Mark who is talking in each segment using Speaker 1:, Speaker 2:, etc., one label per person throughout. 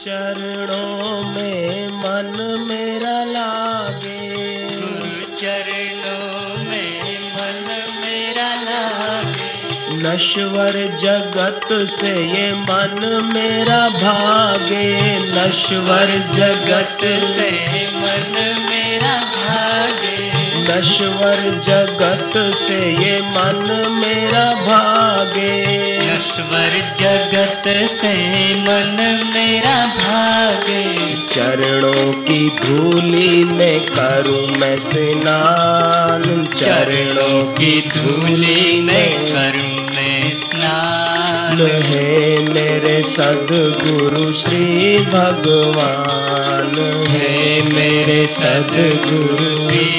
Speaker 1: चरणों में मन मेरा लागे।
Speaker 2: गुरु चरणों में मन मेरा लागे।
Speaker 1: नश्वर जगत से ये मन मेरा भागे। नश्वर जगत
Speaker 2: से
Speaker 1: नश्वर जगत से ये मन मेरा भागे।
Speaker 2: नश्वर जगत से मन मेरा भागे।
Speaker 1: चरणों की धूली में करूँ मैं स्नान।
Speaker 2: चरणों की धूली में करूँ मैं स्नान।
Speaker 1: है मेरे सदगुरु श्री भगवान। है मेरे सदगुरु
Speaker 2: श्री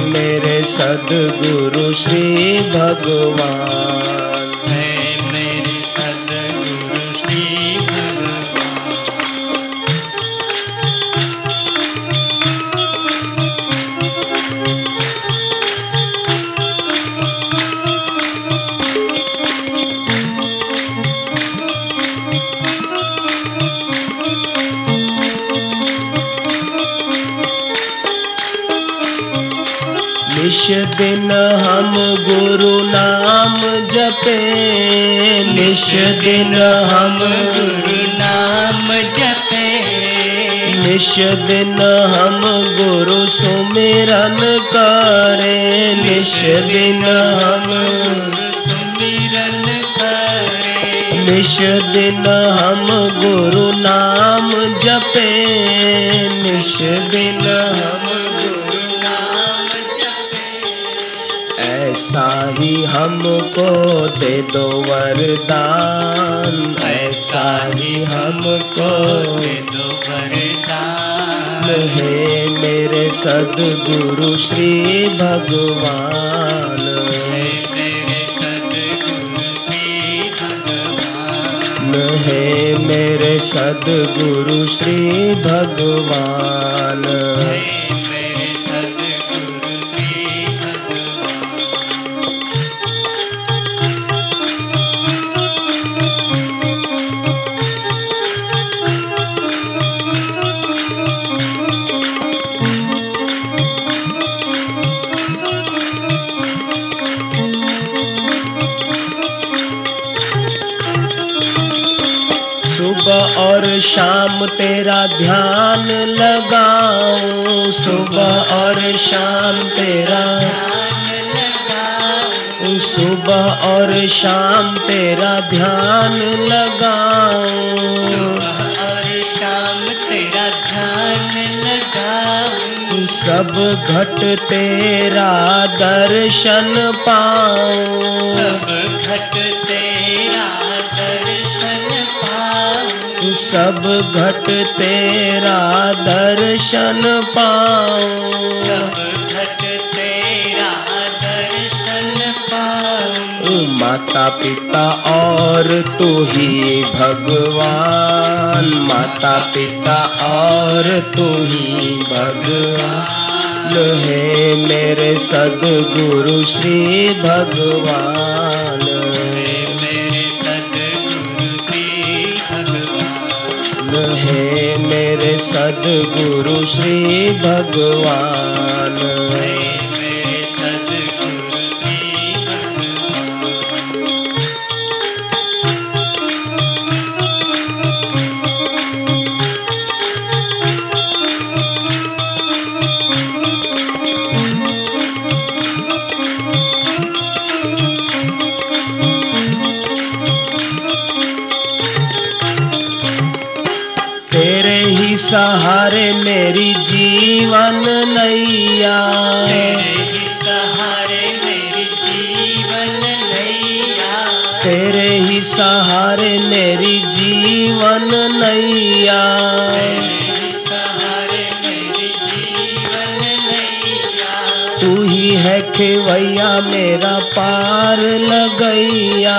Speaker 1: मेरे सदगुरु श्री भगवान। दिन हम गुरु नाम जपे। निश दिन हम
Speaker 2: गुरु नाम जपे।
Speaker 1: निश दिन हम गुरु सुमिरन करे। निश दिन हम निश दिन हम गुरु नाम जपे। निश दिन हम ऐसा ही हमको दे दो वरदान। ऐसा ही हमको
Speaker 2: दे दो वरदान।
Speaker 1: है मेरे सदगुरु श्री भगवान।
Speaker 2: है मेरे सदगुरु श्री भगवान।
Speaker 1: शाम तेरा ध्यान लगाऊँ, सुबह और शाम तेरा
Speaker 2: लगाओ
Speaker 1: सुबह और शाम तेरा ध्यान लगाऊँ,
Speaker 2: सुबह और शाम तेरा ध्यान लगाओ
Speaker 1: सब घट तेरा दर्शन पाऊँ।
Speaker 2: सब घट तेरा दर्शन पाऊँ।
Speaker 1: सब घट तेरा दर्शन पाऊँ। माता पिता और तू ही भगवान। माता पिता और तू ही भगवान। है मेरे सदगुरु श्री भगवान।
Speaker 2: है मेरे सदगुरु श्री भगवान।
Speaker 1: हे सहारे मेरी जीवन नैया।
Speaker 2: तेरे ही सहारे मेरी जीवन नैया।
Speaker 1: तेरे ही सहारे मेरी जीवन नैया।
Speaker 2: तेरे सहारे मेरी जीवन
Speaker 1: तू ही है खेवैया मेरा पार लगैया।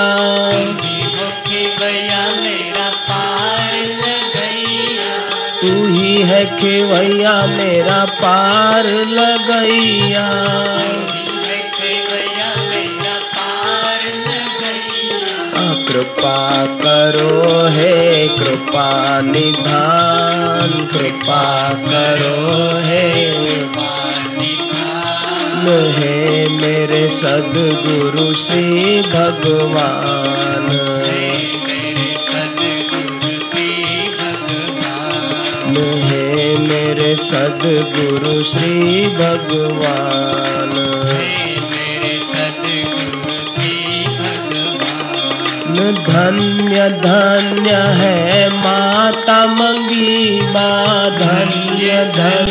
Speaker 2: है खेवैया मेरा पार लगैया।
Speaker 1: है खेवैया मेरा पार लगैया। कृपा कृपा करो हे कृपा निधान। कृपा करो हे
Speaker 2: निधान।
Speaker 1: हे मेरे सदगुरु श्री भगवान।
Speaker 2: सदगुरु श्री भगवान।
Speaker 1: धन्य धन्य है माता मंगी माँ धन्य धन्य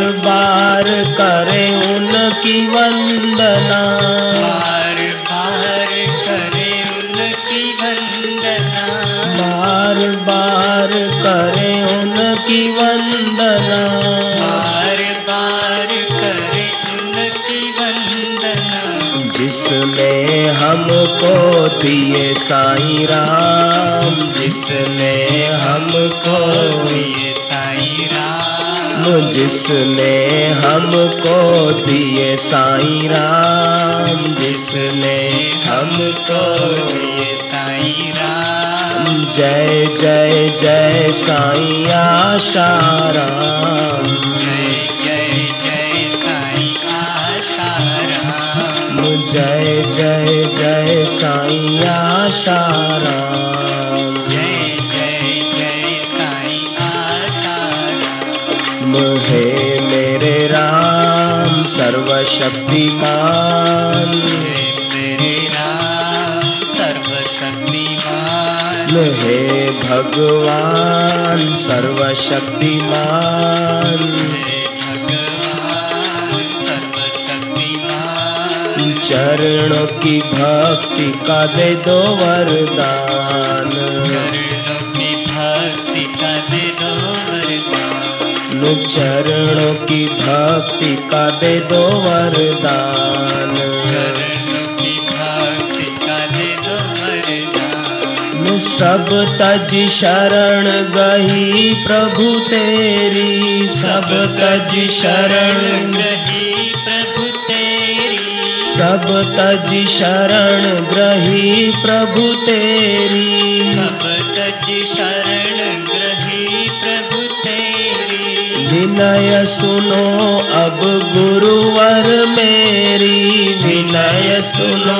Speaker 1: बार बार करे उनकी वंदना।
Speaker 2: बार बार करे उनकी वंदना।
Speaker 1: बार बार करे उनकी वंदना।
Speaker 2: बार बार करे उनकी वंदना।
Speaker 1: जिसने हमको दिए साई राम जिसने हमको
Speaker 2: ये साईं राम।
Speaker 1: जिसने हमको दिए साईं राम जिसने हमको
Speaker 2: ये साईं राम।
Speaker 1: जय जय जय साईं आशाराम
Speaker 2: जय जय जय साईं आशाराम
Speaker 1: जय जय जय साईं आशाराम
Speaker 2: जय
Speaker 1: हे मेरे राम सर्वशक्तिमान।
Speaker 2: हे मेरे राम
Speaker 1: हे सर्वशक्तिमान।
Speaker 2: हे भगवान सर्वशक्तिमान।
Speaker 1: चरणों की भक्ति का दे दो वरदान।
Speaker 2: वरदान
Speaker 1: चरणों की भक्ति का दे दो वरदान।
Speaker 2: चरणों की भक्ति का दे दो वरदान
Speaker 1: सब तज शरण गही प्रभु तेरी। सब तज शरण
Speaker 2: गही प्रभु तेरी।
Speaker 1: सब तज शरण ग्रही प्रभु तेरी।
Speaker 2: सब तज शरण
Speaker 1: विनय सुनो अब गुरुवर मेरी विनय सुनो।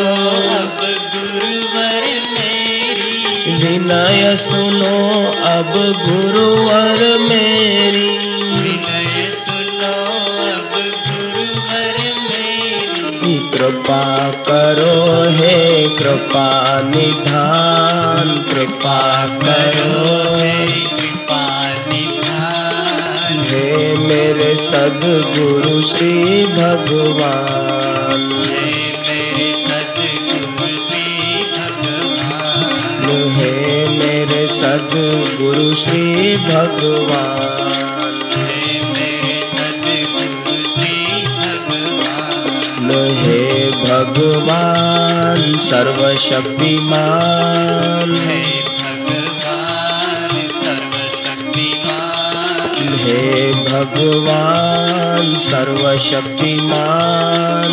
Speaker 2: अब गुरुवर मेरी।
Speaker 1: विनय सुनो अब गुरुवर मेरी।
Speaker 2: विनय सुनो अब गुरुवर मेरी।
Speaker 1: कृपा करो हे कृपा निधान। कृपा करो
Speaker 2: हे
Speaker 1: सदगुरु श्री भगवान।
Speaker 2: हे मेरे सद्गुरु श्री भगवान।
Speaker 1: हे भगवान सर्वशक्तिमान।
Speaker 2: हे भगवान सर्वशक्तिमान।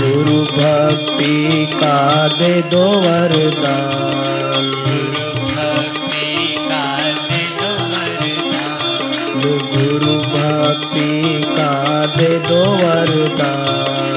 Speaker 1: गुरु
Speaker 2: भक्ति का दे दो वरदान।
Speaker 1: गुरु भक्ति का दे दो वरदान।